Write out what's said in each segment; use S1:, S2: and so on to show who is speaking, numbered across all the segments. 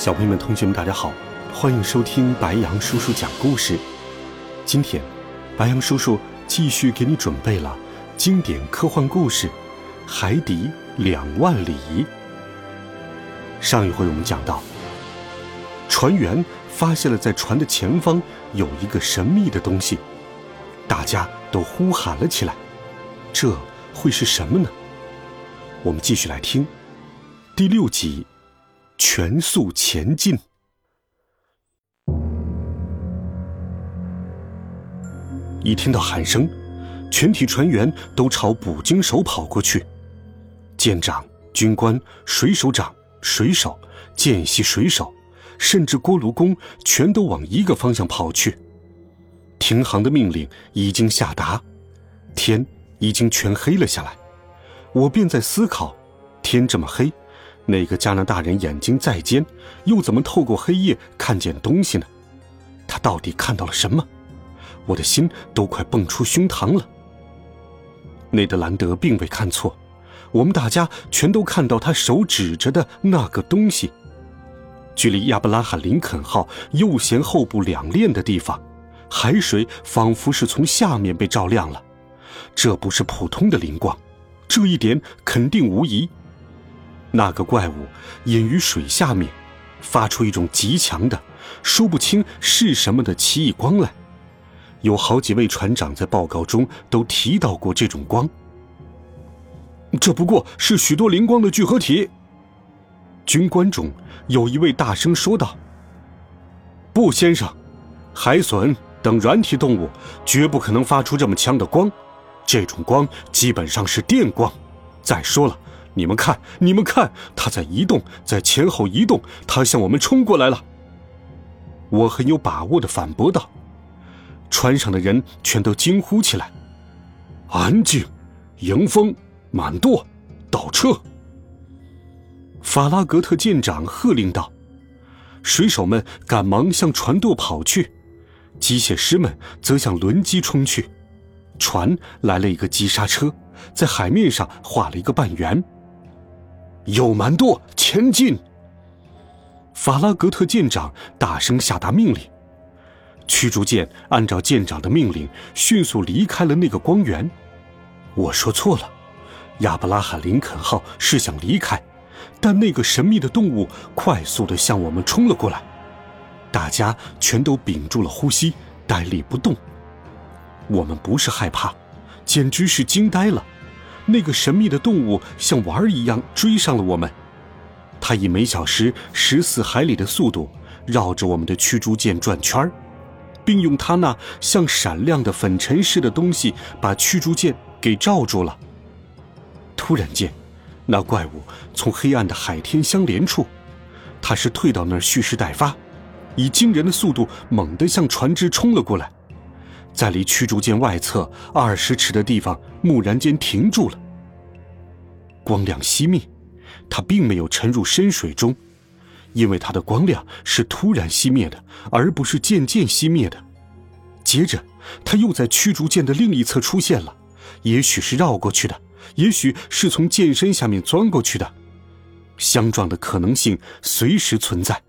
S1: 小朋友们、同学们，大家好，欢迎收听白羊叔叔讲故事。今天，白羊叔叔继续给你准备了经典科幻故事《海底两万里》。上一回我们讲到，船员发现了在船的前方有一个神秘的东西，大家都呼喊了起来。这会是什么呢？我们继续来听第六集。全速前进！一听到喊声，全体船员都朝捕鲸手跑过去。舰长、军官、水手长、水手、见习水手，甚至锅炉工，全都往一个方向跑去。停航的命令已经下达，天已经全黑了下来。我便在思考：天这么黑。那个加拿大人眼睛再尖，又怎么透过黑夜看见东西呢？他到底看到了什么？我的心都快蹦出胸膛了。内德兰德并未看错，我们大家全都看到他手指着的那个东西，距离亚伯拉罕·林肯号右舷后部两链的地方，海水仿佛是从下面被照亮了。这不是普通的灵光，这一点肯定无疑。那个怪物隐于水下面，发出一种极强的、说不清是什么的奇异光来。有好几位船长在报告中都提到过这种光。这不过是许多灵光的聚合体。军官中有一位大声说道：“不，先生，海隼等软体动物绝不可能发出这么强的光，这种光基本上是电光。再说了。”你们看，你们看，它在移动，在前后移动，它向我们冲过来了。我很有把握的反驳道。船上的人全都惊呼起来：“安静，迎风，满舵，倒车！”法拉格特舰长喝令道。水手们赶忙向船舵跑去，机械师们则向轮机冲去。船来了一个急刹车，在海面上画了一个半圆。有蛮多前进！法拉格特舰长大声下达命令。驱逐舰按照舰长的命令，迅速离开了那个光源。我说错了，亚伯拉罕·林肯号是想离开，但那个神秘的动物快速的向我们冲了过来。大家全都屏住了呼吸，呆立不动。我们不是害怕，简直是惊呆了。那个神秘的动物像玩儿一样追上了我们，它以每小时十四海里的速度绕着我们的驱逐舰转圈儿，并用它那像闪亮的粉尘似的东西把驱逐舰给罩住了。突然间，那怪物从黑暗的海天相连处，它是退到那儿蓄势待发，以惊人的速度猛地向船只冲了过来。在离驱逐舰外侧二十尺的地方，蓦然间停住了。光亮熄灭，它并没有沉入深水中，因为它的光亮是突然熄灭的，而不是渐渐熄灭的。接着，它又在驱逐舰的另一侧出现了，也许是绕过去的，也许是从舰身下面钻过去的，相撞的可能性随时存在。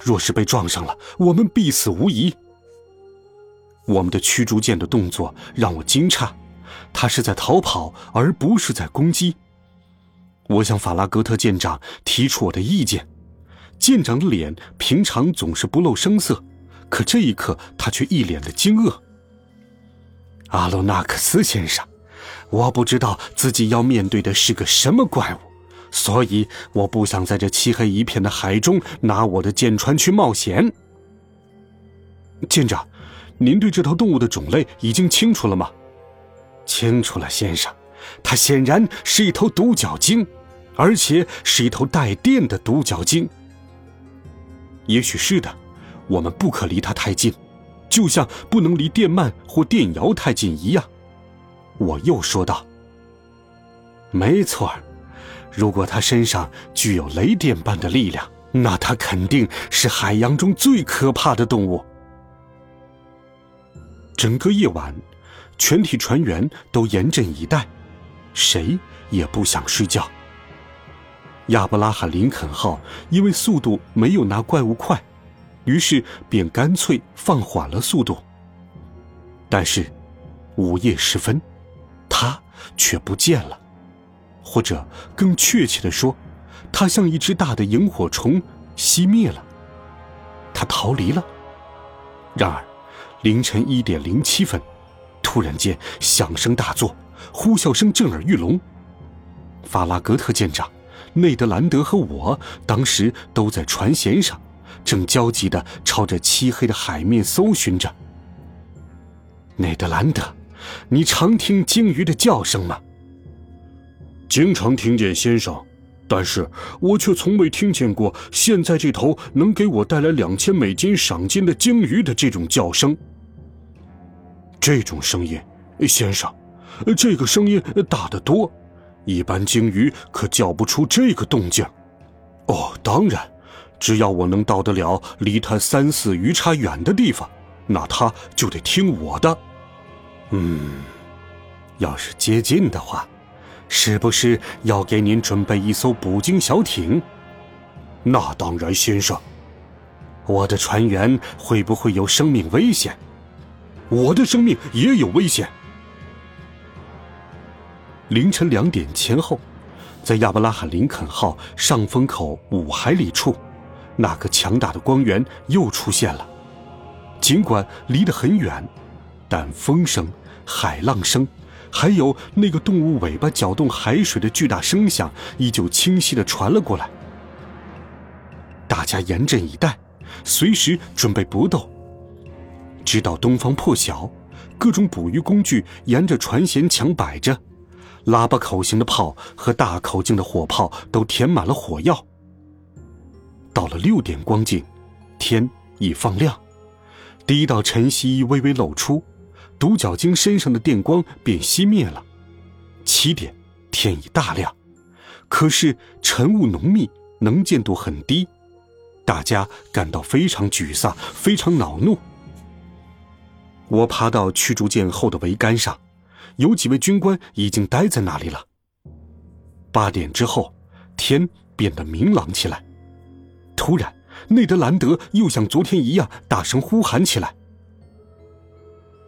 S1: 若是被撞上了，我们必死无疑。我们的驱逐舰的动作让我惊诧，他是在逃跑，而不是在攻击。我向法拉格特舰长提出我的意见，舰长的脸平常总是不露声色，可这一刻他却一脸的惊愕。阿罗纳克斯先生，我不知道自己要面对的是个什么怪物，所以我不想在这漆黑一片的海中拿我的舰船去冒险。舰长。您对这头动物的种类已经清楚了吗？清楚了，先生。它显然是一头独角鲸，而且是一头带电的独角鲸。也许是的，我们不可离它太近，就像不能离电鳗或电鳐太近一样。我又说道：“没错如果它身上具有雷电般的力量，那它肯定是海洋中最可怕的动物。”整个夜晚，全体船员都严阵以待，谁也不想睡觉。亚伯拉罕·林肯号因为速度没有那怪物快，于是便干脆放缓了速度。但是，午夜时分，它却不见了，或者更确切的说，它像一只大的萤火虫熄灭了。它逃离了。然而，凌晨一点零七分，突然间响声大作，呼啸声震耳欲聋。法拉格特舰长。内德兰德和我当时都在船舷上，正焦急地朝着漆黑的海面搜寻着。内德兰德，你常听鲸鱼的叫声吗？
S2: 经常听见，先生，但是我却从未听见过现在这头能给我带来两千美金赏金的鲸鱼的这种叫声。这种声音，先生，这个声音大得多。一般鲸鱼可叫不出这个动静。哦，当然，只要我能到得了离它三四鱼叉远的地方，那它就得听我的。
S1: 嗯，要是接近的话，是不是要给您准备一艘捕鲸小艇？
S2: 那当然，先生。
S1: 我的船员会不会有生命危险？
S2: 我的生命也有危险。
S1: 凌晨两点前后，在亚伯拉罕·林肯号上风口五海里处，那个强大的光源又出现了。尽管离得很远，但风声、海浪声，还有那个动物尾巴搅动海水的巨大声响，依旧清晰地传了过来。大家严阵以待，随时准备搏斗。直到东方破晓，各种捕鱼工具沿着船舷墙摆着。喇叭口型的炮和大口径的火炮都填满了火药。到了六点光景，天已放亮，第一道晨曦微微露出，独角鲸身上的电光便熄灭了。七点，天已大亮，可是晨雾浓密，能见度很低，大家感到非常沮丧，非常恼怒。我爬到驱逐舰后的桅杆上。有几位军官已经待在那里了。八点之后，天变得明朗起来。突然，内德兰德又像昨天一样大声呼喊起来：“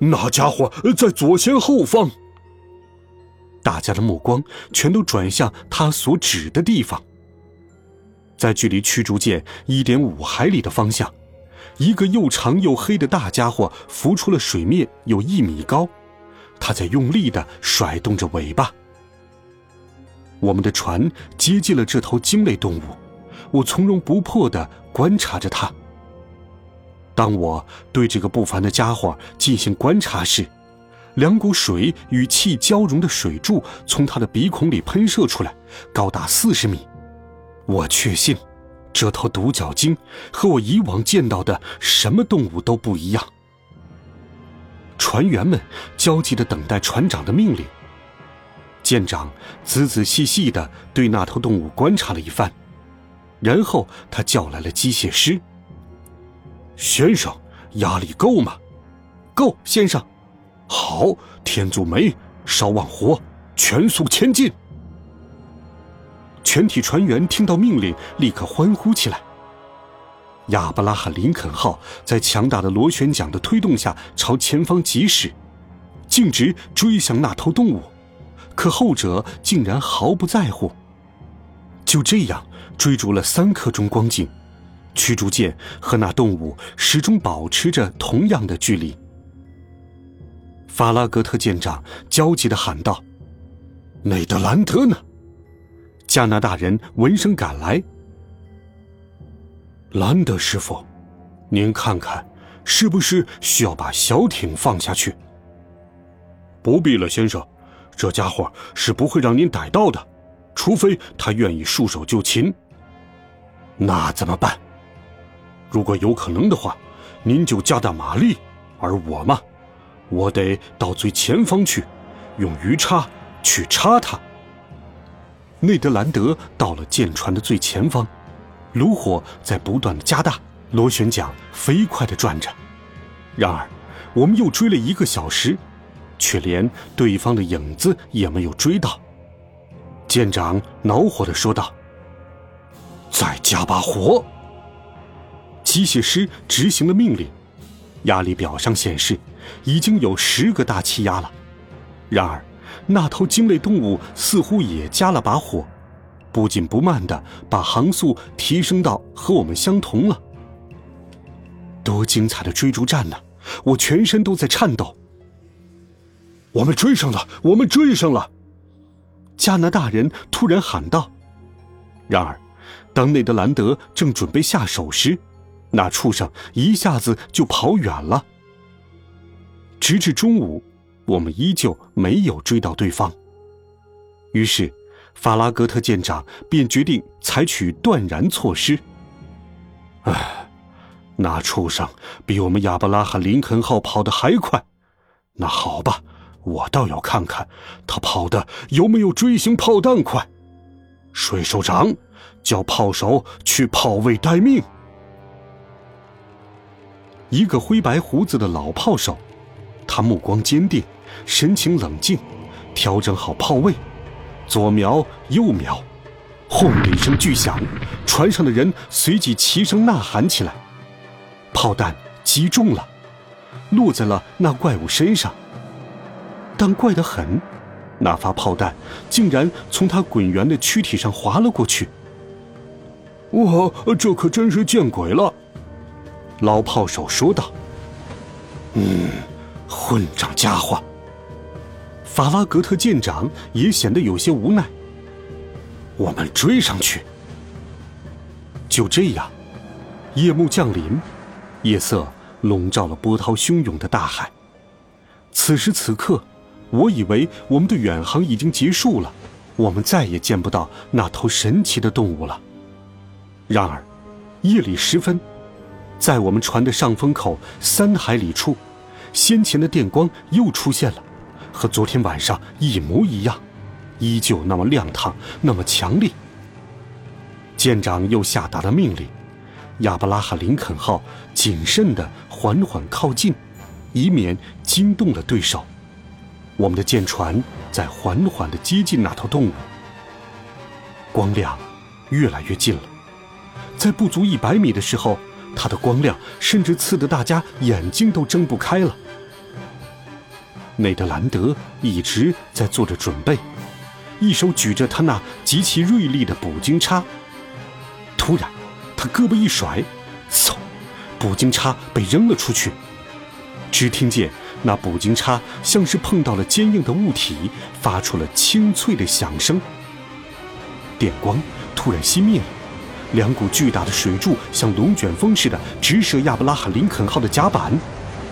S2: 那家伙在左舷后方！”
S1: 大家的目光全都转向他所指的地方。在距离驱逐舰一点五海里的方向，一个又长又黑的大家伙浮出了水面，有一米高。他在用力的甩动着尾巴。我们的船接近了这头鲸类动物，我从容不迫的观察着它。当我对这个不凡的家伙进行观察时，两股水与气交融的水柱从他的鼻孔里喷射出来，高达四十米。我确信，这头独角鲸和我以往见到的什么动物都不一样。船员们焦急地等待船长的命令。舰长仔仔细细地对那头动物观察了一番，然后他叫来了机械师。
S2: 先生，压力够吗？
S1: 够，先生。
S2: 好，天足煤，烧旺火，全速前进。
S1: 全体船员听到命令，立刻欢呼起来。亚伯拉罕·林肯号在强大的螺旋桨的推动下朝前方疾驶，径直追向那头动物，可后者竟然毫不在乎。就这样追逐了三刻钟光景，驱逐舰和那动物始终保持着同样的距离。法拉格特舰长焦急地喊道：“
S2: 内德兰德呢？”
S1: 加拿大人闻声赶来。
S2: 兰德师傅，您看看，是不是需要把小艇放下去？不必了，先生，这家伙是不会让您逮到的，除非他愿意束手就擒。
S1: 那怎么办？
S2: 如果有可能的话，您就加大马力，而我嘛，我得到最前方去，用鱼叉去插他。
S1: 内德兰德到了舰船的最前方，炉火在不断的加大，螺旋桨飞快的转着。然而，我们又追了一个小时，却连对方的影子也没有追到。舰长恼火的说道：“
S2: 再加把火！”
S1: 机械师执行了命令，压力表上显示已经有十个大气压了。然而，那头鲸类动物似乎也加了把火，不紧不慢的把航速提升到和我们相同了。多精彩的追逐战呢！我全身都在颤抖。
S2: 我们追上了，我们追上了！
S1: 加拿大人突然喊道。然而，当内德兰德正准备下手时，那畜生一下子就跑远了。直至中午。我们依旧没有追到对方，于是法拉格特舰长便决定采取断然措施。
S2: 唉，那畜生比我们亚伯拉罕·林肯号跑得还快。那好吧，我倒要看看他跑的有没有锥形炮弹快。水手长，叫炮手去炮位待命。
S1: 一个灰白胡子的老炮手。他目光坚定，神情冷静，调整好炮位，左瞄右瞄，轰的一声巨响，船上的人随即齐声呐喊起来。炮弹击中了，落在了那怪物身上。但怪得很，那发炮弹竟然从他滚圆的躯体上划了过去。
S2: 哇，这可真是见鬼了！
S1: 老炮手说道。
S2: 嗯。混账家伙！
S1: 法拉格特舰长也显得有些无奈。
S2: 我们追上去。
S1: 就这样，夜幕降临，夜色笼罩了波涛汹涌的大海。此时此刻，我以为我们的远航已经结束了，我们再也见不到那头神奇的动物了。然而，夜里时分，在我们船的上风口三海里处。先前的电光又出现了，和昨天晚上一模一样，依旧那么亮堂，那么强烈。舰长又下达了命令：亚伯拉罕·林肯号谨慎地缓缓靠近，以免惊动了对手。我们的舰船在缓缓地接近那头动物。光亮越来越近了，在不足一百米的时候。它的光亮甚至刺得大家眼睛都睁不开了。内德兰德一直在做着准备，一手举着他那极其锐利的捕鲸叉。突然，他胳膊一甩，嗖，捕鲸叉被扔了出去。只听见那捕鲸叉像是碰到了坚硬的物体，发出了清脆的响声。电光突然熄灭了。两股巨大的水柱像龙卷风似的直射亚伯拉罕·林肯号的甲板，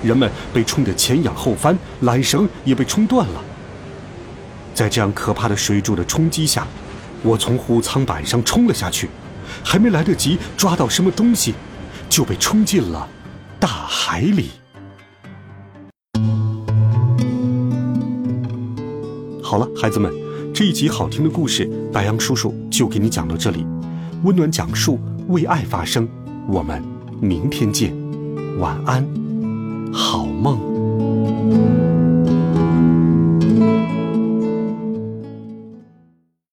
S1: 人们被冲得前仰后翻，缆绳也被冲断了。在这样可怕的水柱的冲击下，我从护舱板上冲了下去，还没来得及抓到什么东西，就被冲进了大海里。好了，孩子们，这一集好听的故事，白杨叔叔就给你讲到这里。温暖讲述，为爱发声。我们明天见，晚安，好梦。